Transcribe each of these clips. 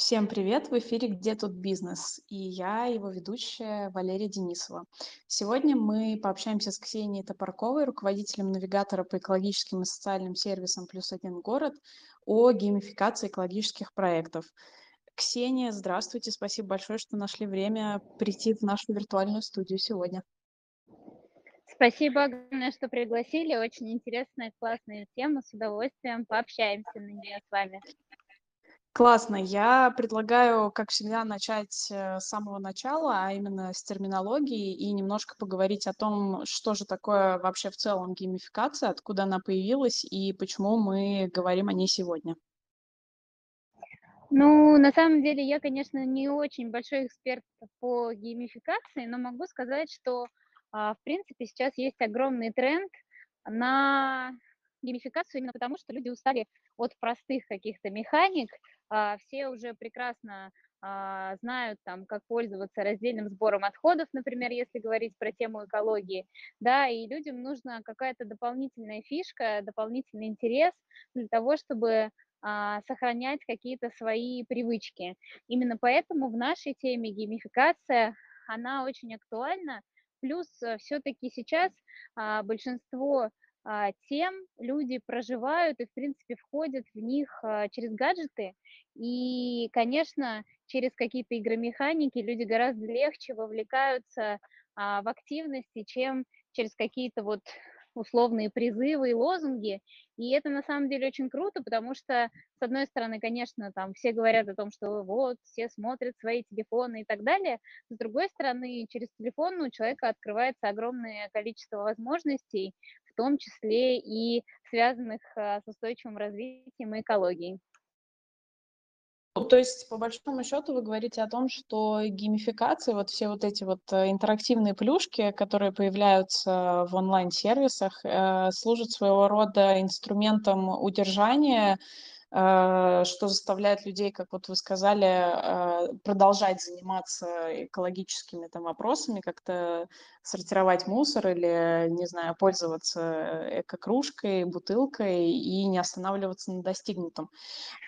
Всем привет! В эфире «Где тут бизнес?» и я, его ведущая Валерия Денисова. Сегодня мы пообщаемся с Ксенией Топорковой, руководителем навигатора по экологическим и социальным сервисам «Плюс один город» о геймификации экологических проектов. Ксения, здравствуйте, спасибо большое, что нашли время прийти в нашу виртуальную студию сегодня. Спасибо огромное, что пригласили. Очень интересная, классная тема. С удовольствием пообщаемся на нее с вами. Классно. Я предлагаю, как всегда, начать э, с самого начала, а именно с терминологии, и немножко поговорить о том, что же такое вообще в целом геймификация, откуда она появилась и почему мы говорим о ней сегодня. Ну, на самом деле, я, конечно, не очень большой эксперт по геймификации, но могу сказать, что, а, в принципе, сейчас есть огромный тренд на геймификацию именно потому, что люди устали от простых каких-то механик, все уже прекрасно а, знают, там, как пользоваться раздельным сбором отходов, например, если говорить про тему экологии, да, и людям нужна какая-то дополнительная фишка, дополнительный интерес для того, чтобы а, сохранять какие-то свои привычки. Именно поэтому в нашей теме геймификация, она очень актуальна, плюс э, все-таки сейчас большинство а, тем люди проживают и, в принципе, входят в них а, через гаджеты. И, конечно, через какие-то игромеханики люди гораздо легче вовлекаются а, в активности, чем через какие-то вот условные призывы и лозунги. И это на самом деле очень круто, потому что, с одной стороны, конечно, там все говорят о том, что вот, все смотрят свои телефоны и так далее. С другой стороны, через телефон у человека открывается огромное количество возможностей, в том числе и связанных а, с устойчивым развитием и экологией. Ну, то есть, по большому счету, вы говорите о том, что геймификация, вот все вот эти вот э, интерактивные плюшки, которые появляются в онлайн-сервисах, э, служат своего рода инструментом удержания что заставляет людей, как вот вы сказали, э, продолжать заниматься экологическими там вопросами, как-то сортировать мусор или, не знаю, пользоваться эко-кружкой, бутылкой и не останавливаться на достигнутом.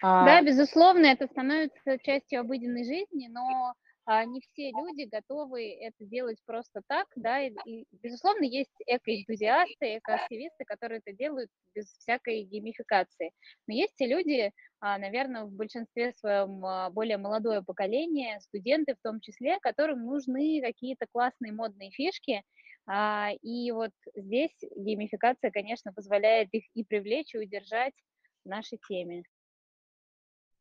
Да, а безусловно, это становится частью обыденной жизни, но не все люди готовы это делать просто так, да, и, и безусловно, есть экоэнтузиасты, экоактивисты, которые это делают без всякой геймификации. Но есть и люди, а, наверное, в большинстве своем а, более молодое поколение, студенты в том числе, которым нужны какие-то классные модные фишки, и вот здесь геймификация, конечно, позволяет их и привлечь, и удержать в нашей теме.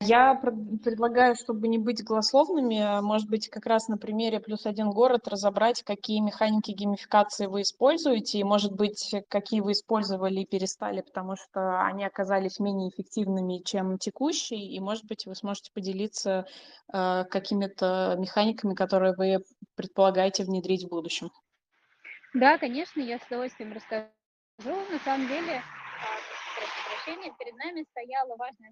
Я предлагаю, чтобы не быть голословными, а, может быть, как раз на примере «Плюс один город» разобрать, какие механики геймификации вы используете, и, может быть, какие вы использовали и перестали, потому что они оказались менее эффективными, чем текущие, и, может быть, вы сможете поделиться э, какими-то механиками, которые вы предполагаете внедрить в будущем. Да, конечно, я с удовольствием расскажу. На самом деле, а, перед нами стояла важная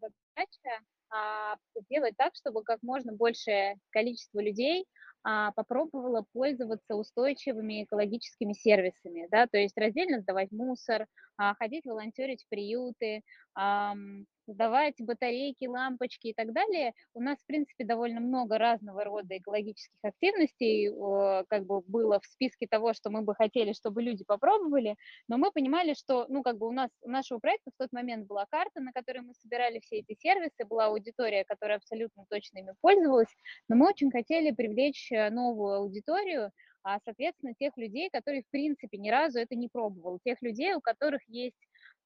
задача а, сделать так, чтобы как можно большее количество людей а, попробовало пользоваться устойчивыми экологическими сервисами, да, то есть раздельно сдавать мусор, а, ходить волонтерить в приюты, сдавать батарейки, лампочки и так далее. У нас, в принципе, довольно много разного рода экологических активностей как бы было в списке того, что мы бы хотели, чтобы люди попробовали, но мы понимали, что, ну, как бы у нас, у нашего проекта в тот момент была карта, на которой мы собирали все эти сервисы, была аудитория, которая абсолютно точно ими пользовалась, но мы очень хотели привлечь э, новую аудиторию, а, соответственно, тех людей, которые, в принципе, ни разу это не пробовал, тех людей, у которых есть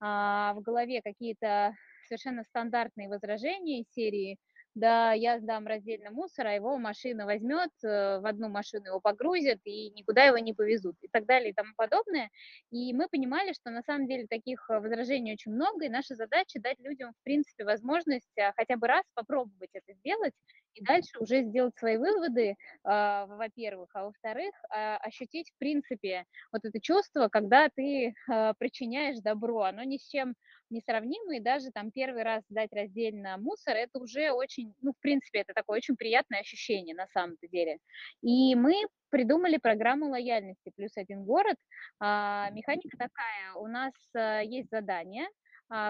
а, в голове какие-то совершенно стандартные возражения из серии да, я сдам раздельно мусор, а его машина возьмет, э, в одну машину его погрузят и никуда его не повезут и так далее и тому подобное. И мы понимали, что на самом деле таких э, возражений очень много, и наша задача дать людям, в принципе, возможность а, хотя бы раз попробовать это сделать и дальше уже сделать свои выводы, а, во-первых, а во-вторых, а, ощутить, в принципе, вот это чувство, когда ты причиняешь добро, оно ни с чем не сравнимо, и даже там первый раз сдать раздельно мусор, это уже очень, ну, в принципе, это такое очень приятное ощущение на самом-то деле. И мы придумали программу лояльности «Плюс один город». Механика такая, у нас есть задание,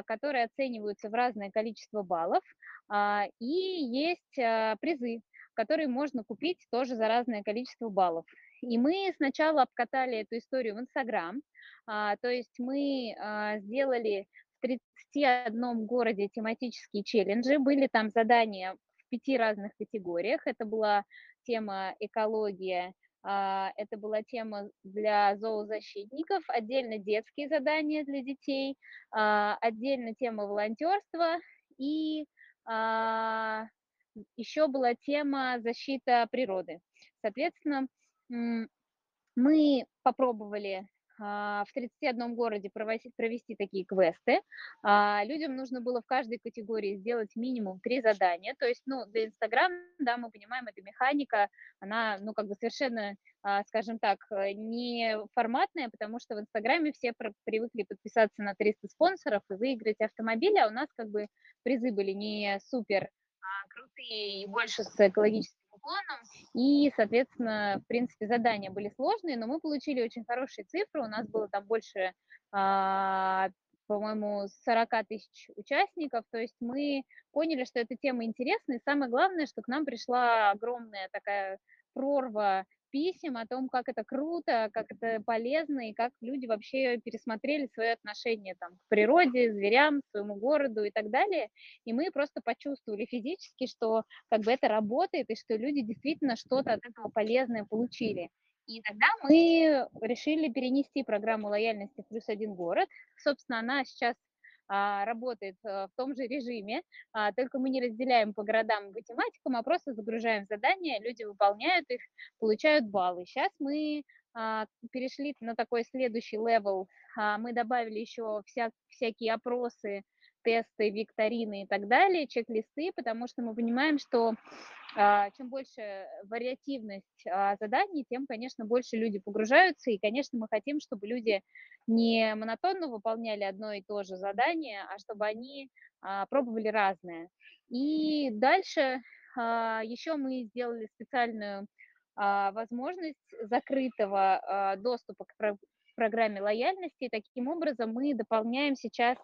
которые оцениваются в разное количество баллов, а, и есть а, призы, которые можно купить тоже за разное количество баллов. И мы сначала обкатали эту историю в Инстаграм, то есть мы сделали в 31 городе тематические челленджи, были там задания в пяти разных категориях. Это была тема экология, а, это была тема для зоозащитников, отдельно детские задания для детей, а, отдельно тема волонтерства и а, еще была тема защита природы. Соответственно, мы попробовали а, в 31 городе провести, провести такие квесты. А, людям нужно было в каждой категории сделать минимум три задания. То есть, ну, для Инстаграма, да, мы понимаем, эта механика, она, ну, как бы совершенно, а, скажем так, не форматная, потому что в Инстаграме все привыкли подписаться на 300 спонсоров и выиграть автомобили, а у нас как бы призы были не супер крутые и больше с экологическим уклоном, и, соответственно, в принципе, задания были сложные, но мы получили очень хорошие цифры, у нас было там больше, а, по-моему, 40 тысяч участников, то есть мы поняли, что эта тема интересна, и самое главное, что к нам пришла огромная такая прорва писем о том, как это круто, как это полезно, и как люди вообще пересмотрели свое отношение там, к природе, зверям, своему городу и так далее. И мы просто почувствовали физически, что как бы это работает, и что люди действительно что-то от этого полезное получили. И тогда мы решили перенести программу лояльности в плюс один город. Собственно, она сейчас работает э, в том же режиме, а, только мы не разделяем по городам и тематикам, а просто загружаем задания, люди выполняют их, получают баллы. Сейчас мы а, перешли на такой следующий level, мы добавили еще вся, всякие опросы, тесты, викторины и так далее, чек-листы, потому что мы понимаем, что а, чем больше вариативность а, заданий, тем, конечно, больше люди погружаются, и, конечно, мы хотим, чтобы люди не монотонно выполняли одно и то же задание, а чтобы они а, пробовали разное. И дальше еще мы сделали специальную возможность закрытого доступа к программе лояльности. И таким образом мы дополняем сейчас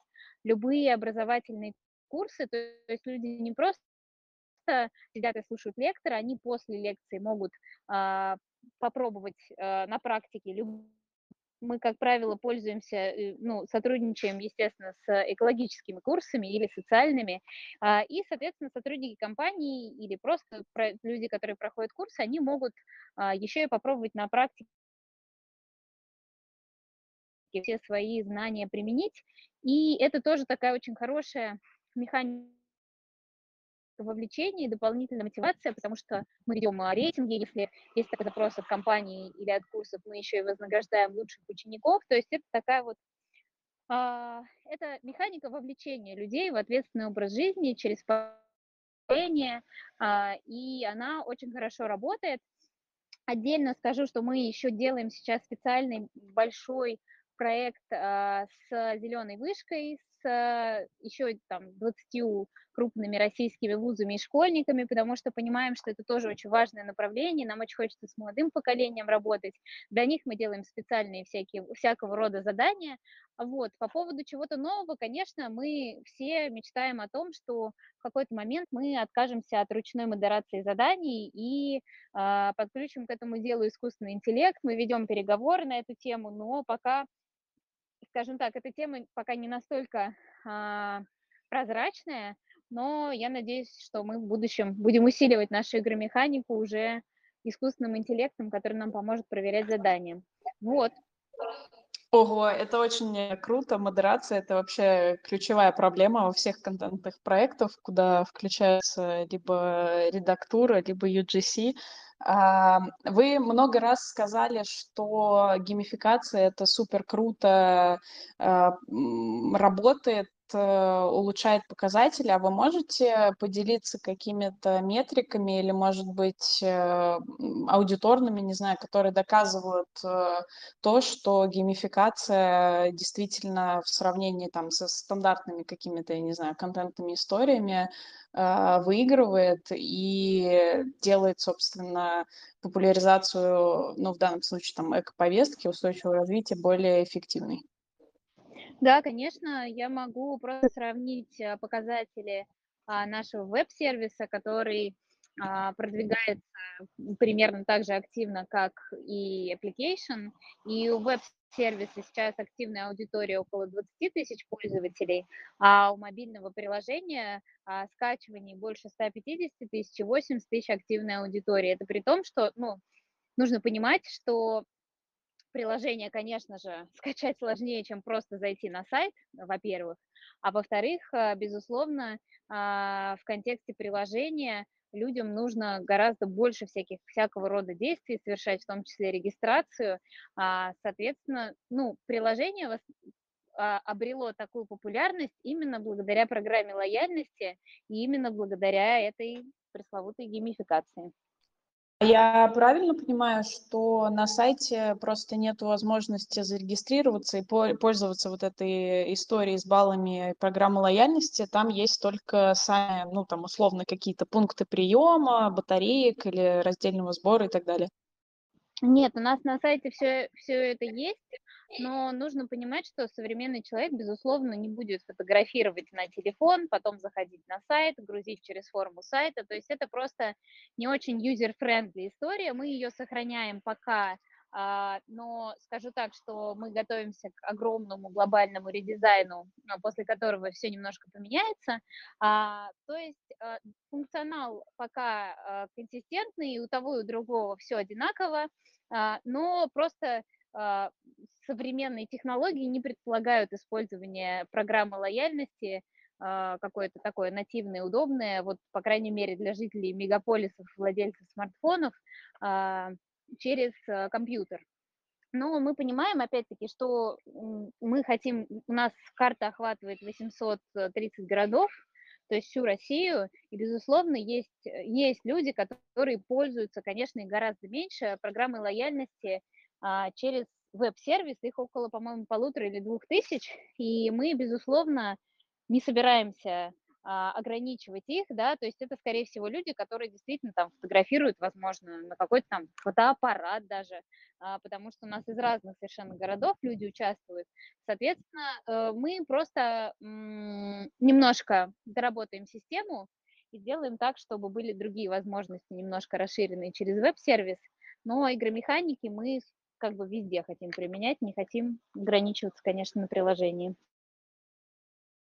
любые образовательные курсы, то есть люди не просто сидят и слушают лектора, они после лекции могут а, попробовать а, на практике. Мы, как правило, пользуемся, э, ну, сотрудничаем, естественно, с экологическими курсами или социальными, а, и, соответственно, сотрудники компании или просто люди, которые проходят курсы, они могут а, еще и попробовать на практике все свои знания применить. И это тоже такая очень хорошая механика вовлечение и дополнительная мотивация, потому что мы ведем рейтинги, если есть такой запрос от компании или от курсов, мы еще и вознаграждаем лучших учеников, то есть это такая вот а, это механика вовлечения людей в ответственный образ жизни через поколение, а, и она очень хорошо работает. Отдельно скажу, что мы еще делаем сейчас специальный большой проект с зеленой вышкой, с еще там 20 крупными российскими вузами и школьниками, потому что понимаем, что это тоже очень важное направление, нам очень хочется с молодым поколением работать. Для них мы делаем специальные всякие, всякого рода задания. Вот. По поводу чего-то нового, конечно, мы все мечтаем о том, что в какой-то момент мы откажемся от ручной модерации заданий и э, подключим к этому делу искусственный интеллект. Мы ведем переговоры на эту тему, но пока скажем так, эта тема пока не настолько а, прозрачная, но я надеюсь, что мы в будущем будем усиливать нашу игромеханику уже искусственным интеллектом, который нам поможет проверять задания. Вот. Ого, это очень круто. Модерация — это вообще ключевая проблема во всех контентных проектах, куда включается либо редактура, либо UGC. А, вы много раз сказали, что геймификация это супер круто а, работает, э, улучшает показатели, а вы можете поделиться какими-то метриками или, может быть, э, аудиторными, не знаю, которые доказывают э, то, что геймификация действительно в сравнении там со стандартными какими-то, я не знаю, контентными историями выигрывает и делает, собственно, популяризацию, ну, в данном случае, там, эко-повестки, устойчивого развития более эффективной. Да, конечно, я могу просто сравнить а, показатели а, нашего веб-сервиса, который а, продвигается примерно так же активно, как и application. И у веб-сервиса сейчас активная аудитория около 20 тысяч пользователей, а у мобильного приложения а, скачиваний больше 150 тысяч и 80 тысяч активной аудитории. Это при том, что ну, нужно понимать, что приложение, конечно же, скачать сложнее, чем просто зайти на сайт, во-первых. А во-вторых, а, безусловно, в контексте приложения людям нужно гораздо больше всяких, всякого рода действий совершать, в том числе регистрацию. А, соответственно, ну, приложение а, обрело такую популярность именно благодаря программе лояльности и именно благодаря этой пресловутой геймификации. Я правильно понимаю, что на сайте просто нет возможности зарегистрироваться и пользоваться вот этой историей с баллами программы лояльности? Там есть только сами, ну, там, условно, какие-то пункты приема, батареек или раздельного сбора и так далее. Нет, у нас на сайте все, все это есть, но нужно понимать, что современный человек, безусловно, не будет фотографировать на телефон, потом заходить на сайт, грузить через форму сайта. То есть это просто не очень user-friendly история. Мы ее сохраняем пока а, но скажу так, что мы готовимся к огромному глобальному редизайну, а, после которого все немножко поменяется. А, то есть функционал пока консистентный, и у того и у другого все одинаково, но просто современные технологии не предполагают использование программы лояльности какое-то такое нативное, удобное, вот, по крайней мере, для жителей мегаполисов, владельцев смартфонов, через э, компьютер. Но мы понимаем, опять-таки, что мы хотим, у нас карта охватывает 830 городов, то есть всю Россию, и, безусловно, есть, есть люди, которые пользуются, конечно, гораздо меньше программой лояльности а, через веб-сервис, их около, по-моему, полутора или двух тысяч, и мы, безусловно, не собираемся а, ограничивать их, да, то есть это, скорее всего, люди, которые действительно там фотографируют, возможно, на какой-то там фотоаппарат даже, а, потому что у нас из разных совершенно городов люди участвуют. Соответственно, э, мы просто немножко доработаем систему и сделаем так, чтобы были другие возможности, немножко расширенные через веб-сервис, но игромеханики мы как бы везде хотим применять, не хотим ограничиваться, конечно, на приложении.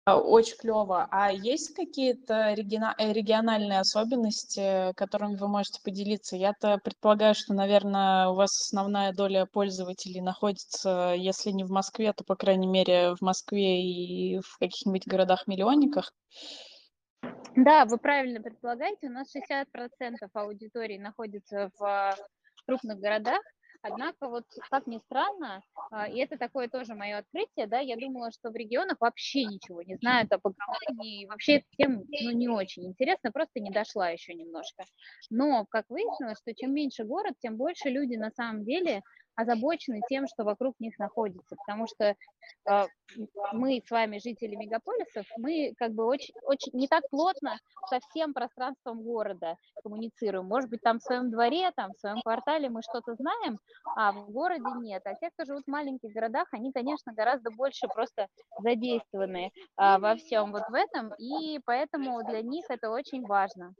А, очень клево. А есть какие-то э, региональные особенности, которыми вы можете поделиться? Я-то предполагаю, что, наверное, у вас основная доля пользователей находится, если не в Москве, то, по крайней мере, в Москве и в каких-нибудь городах-миллионниках. Да, вы правильно предполагаете. У нас 60% аудитории находится в крупных городах, Однако, вот как ни странно, а, и это такое тоже мое открытие, да, я думала, что в регионах вообще ничего не знают об экологии, вообще эта тема, ну, не очень интересна, просто не дошла еще немножко. Но, как выяснилось, что чем меньше город, тем больше люди на самом деле озабочены тем, что вокруг них находится, потому что э, мы с вами, жители мегаполисов, мы как бы очень, очень не так плотно со всем пространством города коммуницируем. Может быть, там в своем дворе, там в своем квартале мы что-то знаем, а в городе нет. А те, кто живут в маленьких городах, они, конечно, гораздо больше просто задействованы э, во всем вот в этом, и поэтому для них это очень важно.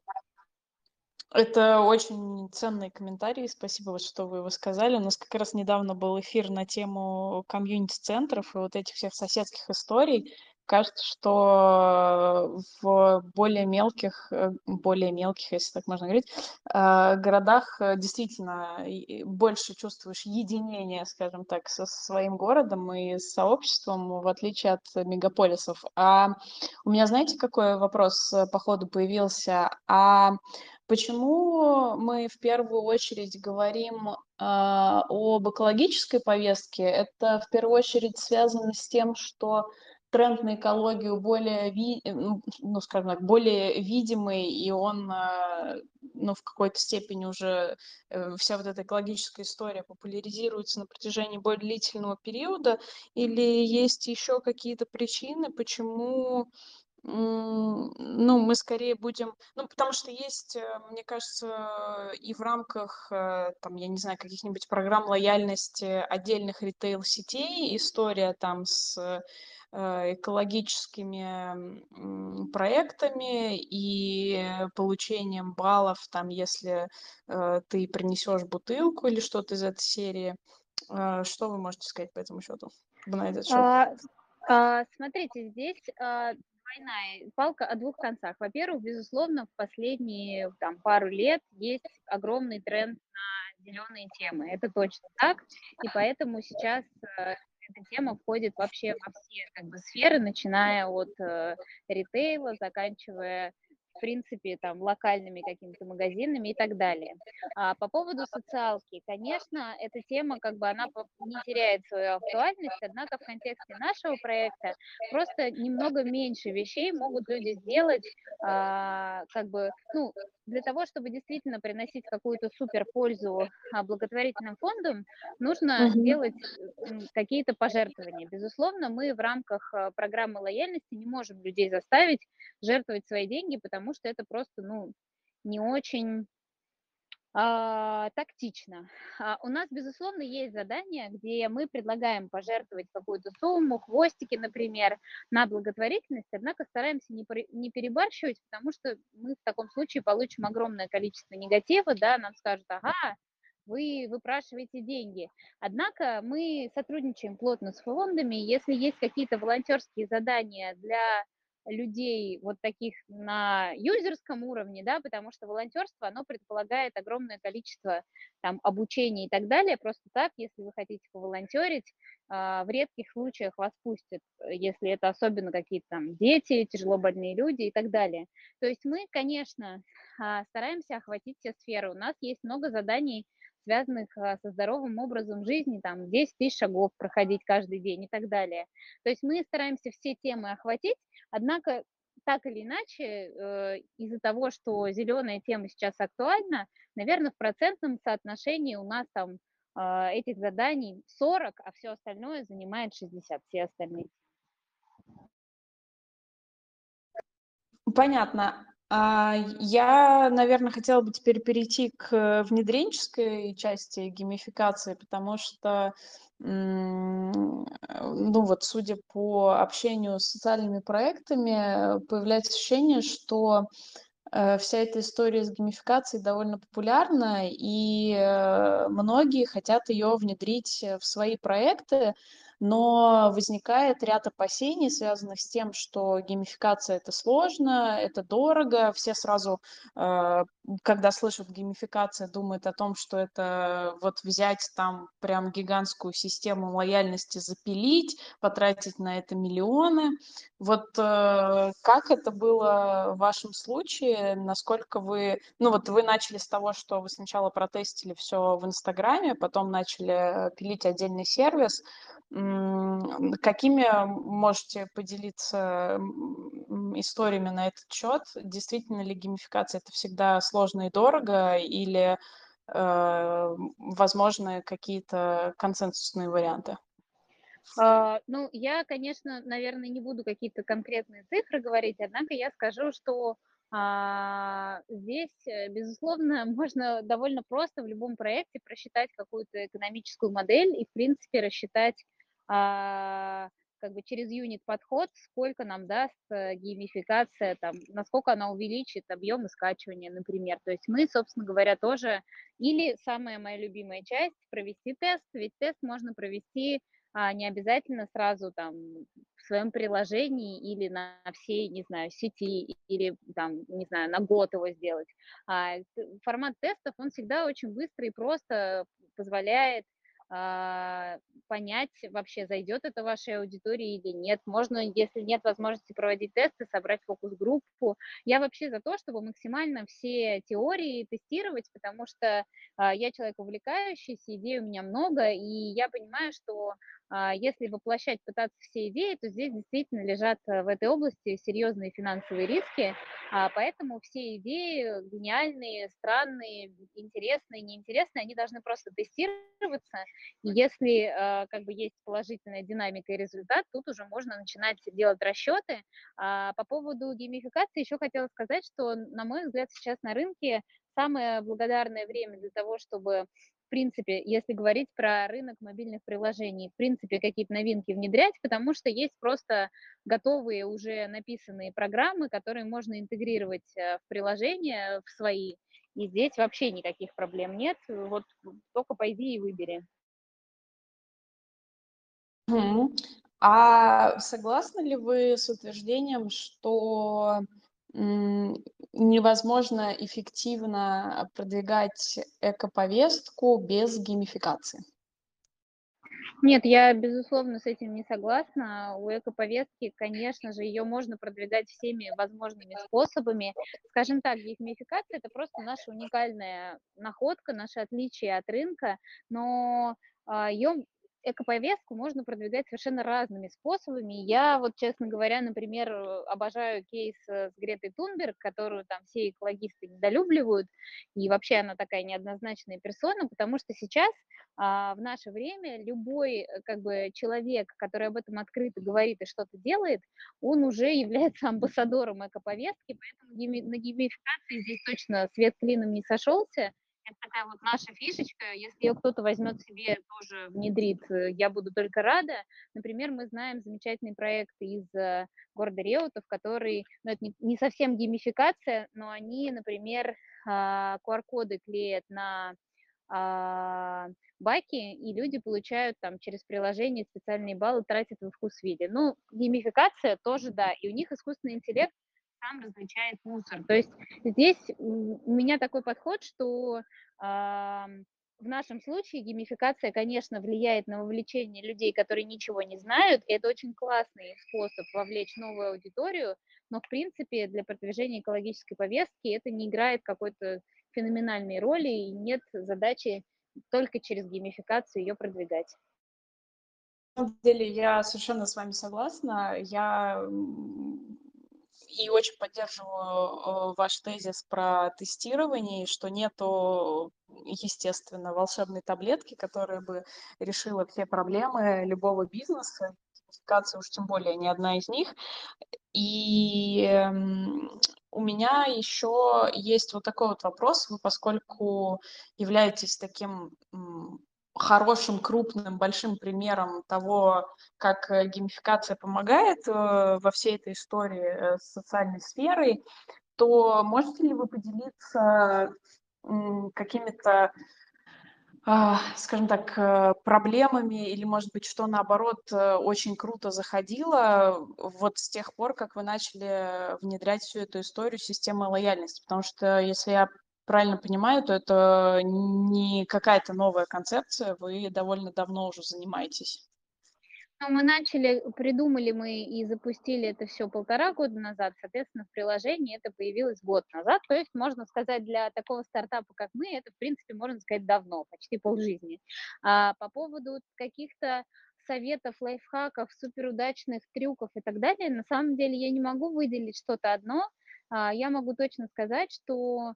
Это очень ценный комментарий. Спасибо, что вы его сказали. У нас как раз недавно был эфир на тему комьюнити-центров и вот этих всех соседских историй. Кажется, что в более мелких, э, более мелких, если так можно говорить, э, городах э, действительно больше чувствуешь единение, скажем так, со своим городом и с сообществом, в отличие от мегаполисов. А у меня, знаете, какой вопрос по ходу появился? А Почему мы в первую очередь говорим а, об экологической повестке? Это в первую очередь связано с тем, что тренд на экологию более, ви, э, ну, скажем так, более видимый, и он, а, ну, в какой-то степени уже э, вся вот эта экологическая история популяризируется на протяжении более длительного периода, или есть еще какие-то причины, почему ну, мы скорее будем ну, потому что есть, э, мне кажется, и в рамках, э, там, я не знаю, каких-нибудь программ лояльности отдельных ритейл-сетей история там с, э, экологическими, проектами и получением баллов, там, если, ты принесешь бутылку или что-то из этой серии. Что вы можете сказать по этому счету? На этот счет? А, а, смотрите, здесь, а, двойная палка о двух концах. Во-первых, безусловно, в последние там, пару лет есть огромный тренд на зеленые темы. Это точно так. И поэтому сейчас э, эта тема входит вообще во все как бы, сферы, начиная от э, ритейла, заканчивая в принципе, там, локальными какими-то магазинами и так далее. А по поводу социалки, конечно, эта тема, как бы, она не теряет свою актуальность, однако в контексте нашего проекта просто немного меньше вещей могут люди сделать, а, как бы, ну, для того, чтобы действительно приносить какую-то супер пользу а, благотворительным фондам, нужно mm-hmm. делать какие-то пожертвования. Безусловно, мы в рамках а, программы лояльности не можем людей заставить жертвовать свои деньги, потому что это просто, ну, не очень а, тактично. А, у нас, безусловно, есть задания, где мы предлагаем пожертвовать какую-то сумму, хвостики, например, на благотворительность, однако стараемся не, не перебарщивать, потому что мы в таком случае получим огромное количество негатива, да, нам скажут, ага, вы выпрашиваете деньги. Однако мы сотрудничаем плотно с фондами, если есть какие-то волонтерские задания для людей вот таких на юзерском уровне, да, потому что волонтерство, оно предполагает огромное количество там обучения и так далее. Просто так, если вы хотите поволонтерить, а, в редких случаях вас пустят, если это особенно какие-то там дети, тяжело больные люди и так далее. То есть мы, конечно, а, стараемся охватить все сферы. У нас есть много заданий, связанных а, со здоровым образом жизни, там 10 тысяч шагов проходить каждый день и так далее. То есть мы стараемся все темы охватить, однако так или иначе, э, из-за того, что зеленая тема сейчас актуальна, наверное, в процентном соотношении у нас там э, этих заданий 40, а все остальное занимает 60, все остальные. Понятно. А, я, наверное, хотела бы теперь перейти к внедренческой части геймификации, потому что, ну вот, судя по общению с социальными проектами, появляется ощущение, что э, вся эта история с геймификацией довольно популярна, и э, многие хотят ее внедрить в свои проекты, но возникает ряд опасений, связанных с тем, что геймификация это сложно, это дорого, все сразу, э, когда слышат геймификация, думают о том, что это вот взять там прям гигантскую систему лояльности, запилить, потратить на это миллионы. Вот э, как это было в вашем случае? Насколько вы, ну вот вы начали с того, что вы сначала протестили все в Инстаграме, потом начали пилить отдельный сервис. Какими можете поделиться историями на этот счет? Действительно ли геймификация это всегда сложно и дорого, или э, возможны какие-то консенсусные варианты? Uh, ну, я, конечно, наверное, не буду какие-то конкретные цифры говорить, однако я скажу, что uh, здесь, э, безусловно, можно довольно просто в любом проекте просчитать какую-то экономическую модель и, в принципе, рассчитать а, как бы через юнит подход, сколько нам даст э, геймификация, там, насколько она увеличит объемы скачивания, например. То есть мы, собственно говоря, тоже, или самая моя любимая часть, провести тест, ведь тест можно провести а, не обязательно сразу там в своем приложении или на всей, не знаю, сети, или там, не знаю, на год его сделать. А, формат тестов, он всегда очень быстро и просто позволяет а, понять вообще, зайдет это вашей аудитории или нет. Можно, если нет возможности проводить тесты, собрать фокус-группу. Я вообще за то, чтобы максимально все теории тестировать, потому что а, я человек увлекающийся, идей у меня много, и я понимаю, что а, если воплощать, пытаться все идеи, то здесь действительно лежат э, в этой области серьезные финансовые риски, а, поэтому все идеи гениальные, странные, интересные, неинтересные, они должны просто тестироваться, и если а, как бы есть положительная динамика и результат, тут уже можно начинать делать расчеты. По поводу геймификации еще хотела сказать, что, на мой взгляд, сейчас на рынке самое благодарное время для того, чтобы в принципе, если говорить про рынок мобильных приложений, в принципе, какие-то новинки внедрять, потому что есть просто готовые уже написанные программы, которые можно интегрировать э, в приложение, в свои, и здесь вообще никаких проблем нет, вот только пойди и выбери. А согласны ли вы с утверждением, что невозможно эффективно продвигать эко-повестку без геймификации. Нет, я, безусловно, с этим не согласна. У эко-повестки, конечно же, ее можно продвигать всеми возможными способами. Скажем так, геймификация – это просто наша уникальная находка, наше отличие от рынка, но а, ее эко-повестку можно продвигать совершенно разными способами. Я вот, честно говоря, например, обожаю кейс э, с Гретой Тунберг, которую там все экологисты недолюбливают, и вообще она такая неоднозначная персона, потому что сейчас а, в наше время любой э, как бы человек, который об этом открыто говорит и что-то делает, он уже является амбассадором эко-повестки, поэтому на геймификации здесь точно свет клином не сошелся, это такая вот наша фишечка. Если ее кто-то возьмет себе, тоже внедрит, э, я буду только рада. Например, мы знаем замечательный проект из э, города Реутов, который, ну, это не, совсем геймификация, но они, например, QR-коды а, клеят на а, баки, и люди получают там через приложение специальные баллы, тратят в вкус виде. Ну, геймификация тоже, да, и у них искусственный интеллект сам различает мусор. То есть здесь у меня такой подход, что э, в нашем случае геймификация, конечно, влияет на вовлечение людей, которые ничего не знают, и это очень классный способ вовлечь новую аудиторию, но, в принципе, для продвижения экологической повестки это не играет какой-то феноменальной роли, и нет задачи только через геймификацию ее продвигать. На самом деле я совершенно с вами согласна. Я и очень поддерживаю э, ваш тезис про тестирование, что нету, естественно, волшебной таблетки, которая бы решила все проблемы любого бизнеса. Сертификация уж тем более не одна из них. И эм, у меня еще есть вот такой вот вопрос. Вы, поскольку являетесь таким хорошим, крупным, большим примером того, как э, геймификация помогает э, во всей этой истории э, с социальной сферой, то можете ли вы поделиться какими-то а, скажем так, проблемами или, может быть, что наоборот очень круто заходило вот с тех пор, как вы начали внедрять всю эту историю системы лояльности? Потому что, если я правильно понимаю, то это не какая-то новая концепция, вы довольно давно уже занимаетесь. Ну, мы начали, придумали мы и запустили это все полтора года назад, соответственно, в приложении это появилось год назад, то есть, можно сказать, для такого стартапа, как мы, это, в принципе, можно сказать, давно, почти полжизни. А по поводу каких-то советов, лайфхаков, суперудачных трюков и так далее, на самом деле я не могу выделить что-то одно, а, я могу точно сказать, что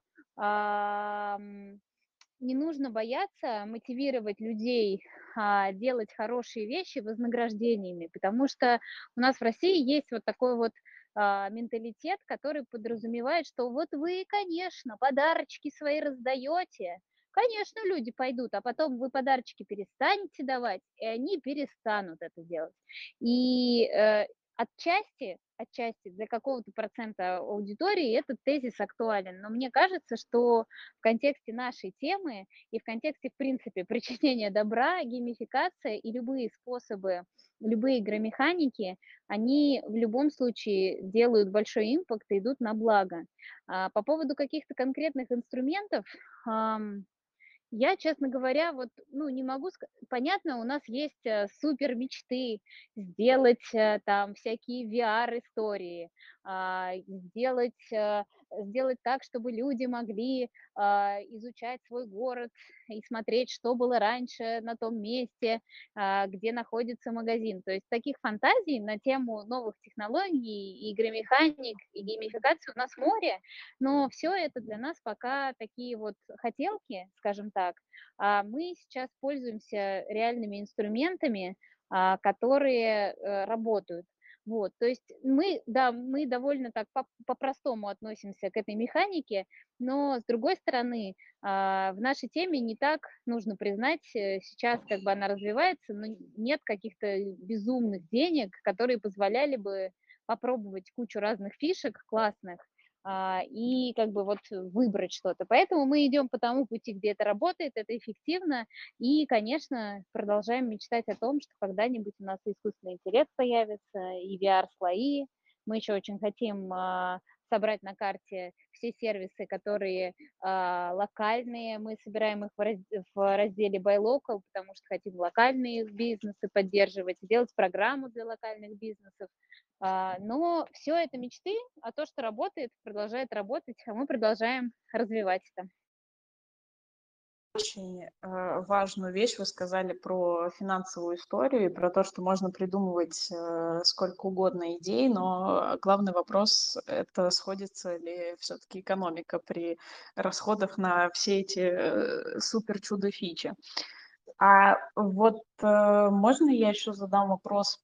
не нужно бояться мотивировать людей а, делать хорошие вещи вознаграждениями, потому что у нас в России есть вот такой вот а, менталитет, который подразумевает, что вот вы, конечно, подарочки свои раздаете, конечно, люди пойдут, а потом вы подарочки перестанете давать, и они перестанут это делать. И э, отчасти, отчасти для какого-то процента аудитории этот тезис актуален, но мне кажется, что в контексте нашей темы и в контексте, в принципе, причинения добра, геймификация и любые способы, любые игромеханики, они в любом случае делают большой импакт и идут на благо. А по поводу каких-то конкретных инструментов, я, честно говоря, вот, ну, не могу сказать, понятно, у нас есть э, супер мечты сделать э, там всякие VR-истории, сделать, э, сделать так, чтобы люди могли а, изучать свой город и смотреть, что было раньше на том месте, а, где находится магазин. То есть таких фантазий на тему новых технологий, игромеханик и геймификации у нас море, но все это для нас пока такие вот хотелки, скажем так. Мы сейчас пользуемся реальными инструментами, которые э, работают. Вот, то есть мы, да, мы довольно так по-простому относимся к этой механике, но с другой стороны, а, в нашей теме не так, нужно признать, э, сейчас как бы она развивается, но нет каких-то безумных денег, которые позволяли бы попробовать кучу разных фишек классных, и как бы вот выбрать что-то. Поэтому мы идем по тому пути, где это работает, это эффективно, и, конечно, продолжаем мечтать о том, что когда-нибудь у нас искусственный интеллект появится, и VR-слои. Мы еще очень хотим а, собрать на карте все сервисы, которые э, локальные. Мы собираем их в, раз, в разделе Buy Local, потому что хотим локальные бизнесы поддерживать, делать программу для локальных бизнесов. А, но все это мечты, а то, что работает, продолжает работать, а мы продолжаем развивать это. Очень э, важную вещь вы сказали про финансовую историю и про то, что можно придумывать э, сколько угодно идей, но главный вопрос – это сходится ли все-таки экономика при расходах на все эти э, супер чудо-фичи. А вот можно я еще задам вопрос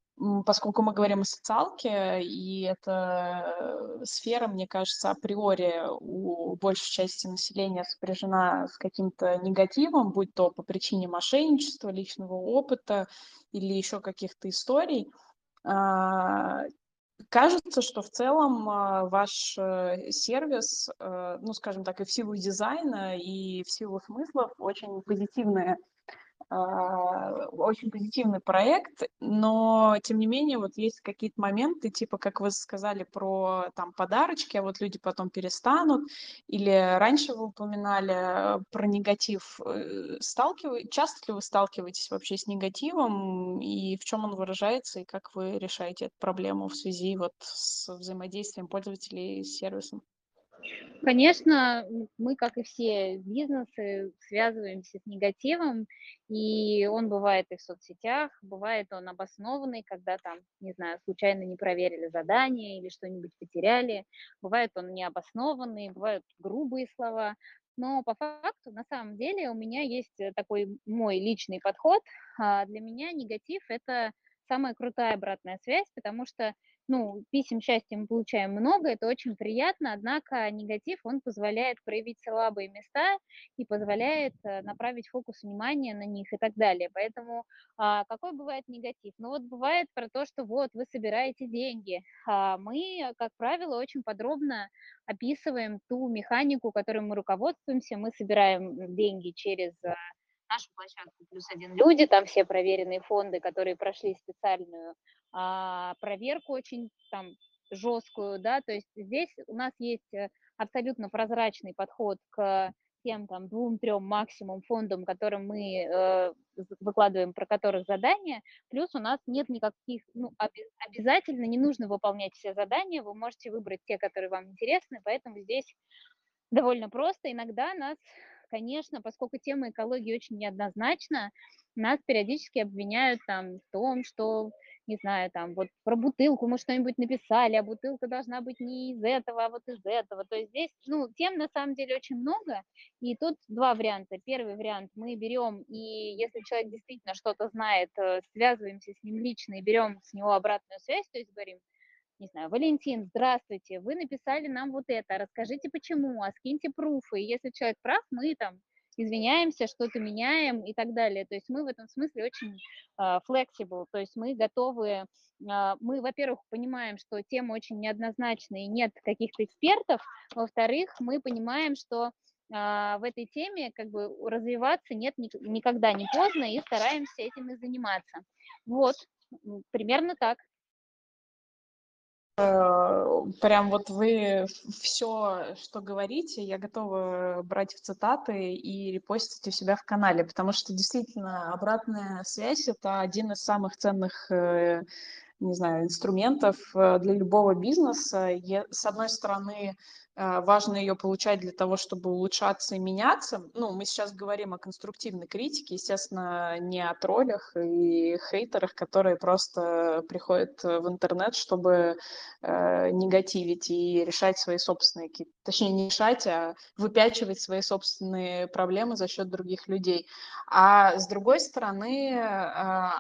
поскольку мы говорим о социалке, и эта э, сфера, мне кажется, априори у большей части населения сопряжена с каким-то негативом, будь то по причине мошенничества, личного опыта или еще каких-то историй, а, Кажется, что в целом а, ваш э, сервис, э, ну, скажем так, и в силу дизайна, и в силу смыслов очень позитивная а, очень позитивный проект, но тем не менее вот есть какие-то моменты, типа как вы сказали про там подарочки, а вот люди потом перестанут, или раньше вы упоминали про негатив. Э, Сталкиваетесь, часто ли вы сталкиваетесь вообще с негативом, и в чем он выражается, и как вы решаете эту проблему в связи вот с взаимодействием пользователей с сервисом? Конечно, мы, как и все бизнесы, связываемся с негативом, и он бывает и в соцсетях, бывает он обоснованный, когда там, не знаю, случайно не проверили задание или что-нибудь потеряли, бывает он необоснованный, бывают грубые слова, но по факту, на самом деле, у меня есть такой мой личный подход. А, для меня негатив – это самая крутая обратная связь, потому что ну, писем счастья мы получаем много, это очень приятно, однако негатив, он позволяет проявить слабые места и позволяет э, направить фокус внимания на них и так далее. Поэтому а, какой бывает негатив? Ну вот бывает про то, что вот вы собираете деньги. А мы, как правило, очень подробно описываем ту механику, которой мы руководствуемся. Мы собираем деньги через э, нашу площадку «Плюс один люди», там все проверенные фонды, которые прошли специальную а, проверку очень там жесткую, да, то есть здесь у нас есть э, абсолютно прозрачный подход к тем там двум-трем максимум фондам, которым мы э, выкладываем, про которых задания, плюс у нас нет никаких, ну, обязательно не нужно выполнять все задания, вы можете выбрать те, которые вам интересны, поэтому здесь довольно просто. Иногда нас конечно, поскольку тема экологии очень неоднозначна, нас периодически обвиняют там в том, что, не знаю, там вот про бутылку мы что-нибудь написали, а бутылка должна быть не из этого, а вот из этого. То есть здесь, ну, тем на самом деле очень много, и тут два варианта. Первый вариант, мы берем, и если человек действительно что-то знает, э, связываемся с ним лично и берем с него обратную связь, то есть говорим, не знаю, Валентин, здравствуйте, вы написали нам вот это, расскажите почему, а скиньте пруфы. И если человек прав, мы там извиняемся, что-то меняем и так далее. То есть мы в этом смысле очень uh, flexible, то есть мы готовы, uh, мы, во-первых, понимаем, что тема очень неоднозначная и нет каких-то экспертов, во-вторых, мы понимаем, что в этой теме как бы развиваться нет ни, никогда не поздно и стараемся этим и заниматься. Вот, примерно так. Э, прям вот вы все, что говорите, я готова брать в цитаты и репостить у себя в канале, потому что действительно обратная связь это один из самых ценных э, не знаю, инструментов для любого бизнеса. С одной стороны, Э, важно ее получать для того, чтобы улучшаться и меняться. Ну, мы сейчас говорим о конструктивной критике, естественно, не о троллях и хейтерах, которые просто приходят в интернет, чтобы э, негативить и решать свои собственные точнее, не решать, а выпячивать свои собственные проблемы за счет других людей. А с другой стороны, э,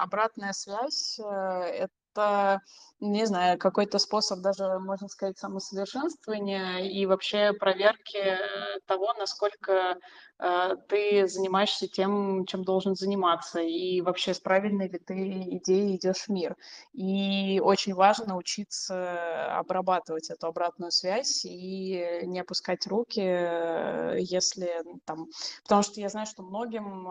обратная связь э, — это не знаю, какой-то способ даже, можно сказать, самосовершенствования и вообще проверки э, того, насколько э, ты занимаешься тем, чем должен заниматься, и вообще с правильной ли ты идеей идешь в мир. И очень важно учиться обрабатывать эту обратную связь и не опускать руки, э, если там... Потому что я знаю, что многим,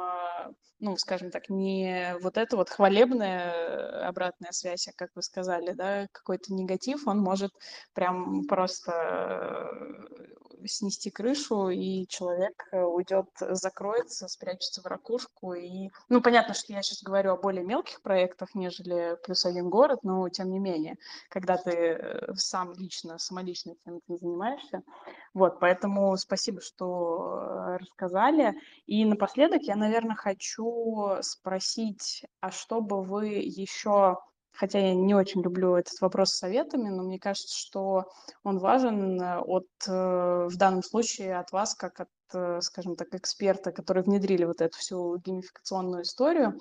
ну, скажем так, не вот это вот хвалебная обратная связь, а как вы сказали, да, какой-то негатив, он может прям просто э, снести крышу, и человек э, уйдет, закроется, спрячется в ракушку. И, ну, понятно, что я сейчас говорю о более мелких проектах, нежели плюс один город, но тем не менее, когда ты э, сам лично, самолично этим занимаешься. Вот, поэтому спасибо, что рассказали. И напоследок я, наверное, хочу спросить, а что бы вы еще хотя я не очень люблю этот вопрос с советами, но мне кажется, что он важен э, от, э, в данном случае от вас, как от, э, скажем так, эксперта, который внедрили вот эту всю геймификационную историю.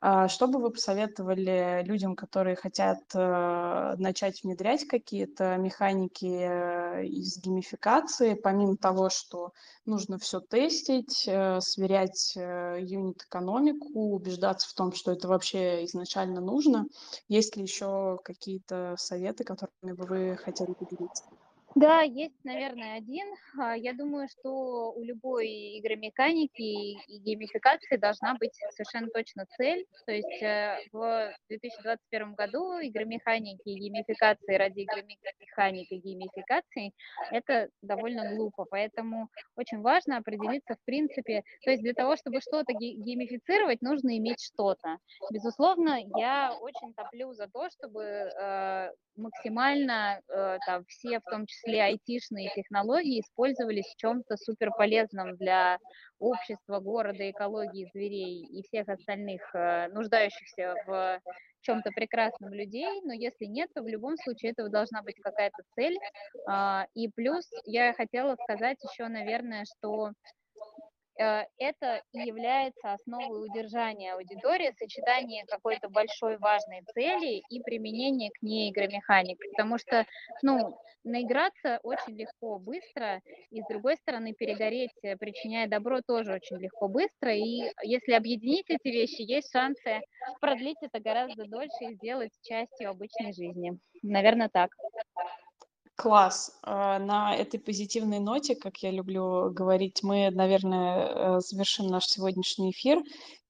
А что бы вы посоветовали людям, которые хотят э, начать внедрять какие-то механики э, из геймификации, помимо того, что нужно все тестить, э, сверять юнит-экономику, убеждаться в том, что это вообще изначально нужно? Есть ли еще какие-то советы, которыми бы вы хотели поделиться? Да, есть, наверное, один. А, я думаю, что у любой игры механики и геймификации должна быть совершенно точно цель. То есть э, в 2021 году игры механики и геймификации ради игры механики и геймификации – это довольно глупо. Поэтому очень важно определиться в принципе. То есть для того, чтобы что-то геймифицировать, нужно иметь что-то. Безусловно, я очень топлю за то, чтобы э, максимально э, там, все, в том числе числе айтишные технологии использовались в чем-то супер полезном для общества, города, экологии, зверей и всех остальных э, нуждающихся в чем-то прекрасном людей, но если нет, то в любом случае этого должна быть какая-то цель. А, и плюс я хотела сказать еще, наверное, что это и является основой удержания аудитории, сочетание какой-то большой важной цели и применение к ней игромеханик. Потому что, ну, наиграться очень легко, быстро, и с другой стороны перегореть, э, причиняя добро, тоже очень легко, быстро. И если объединить эти вещи, есть шансы продлить это гораздо дольше и сделать частью обычной жизни. Наверное, так. Класс. А, на этой позитивной ноте, как я люблю говорить, мы, наверное, э, завершим наш сегодняшний эфир.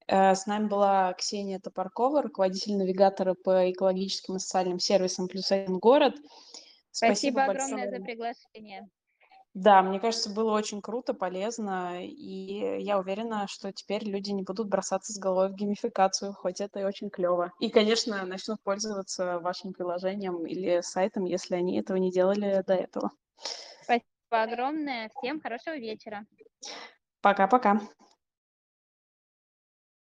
Э, с нами была Ксения Топоркова, руководитель навигатора по экологическим и социальным сервисам «Плюс один город». Спасибо, Спасибо огромное большое. за приглашение. Да, мне кажется, было очень круто, полезно, и я уверена, что теперь люди не будут бросаться с головой в геймификацию, хоть это и очень клево. И, конечно, начнут пользоваться вашим приложением или сайтом, если они этого не делали до этого. Спасибо огромное. Всем хорошего вечера. Пока-пока.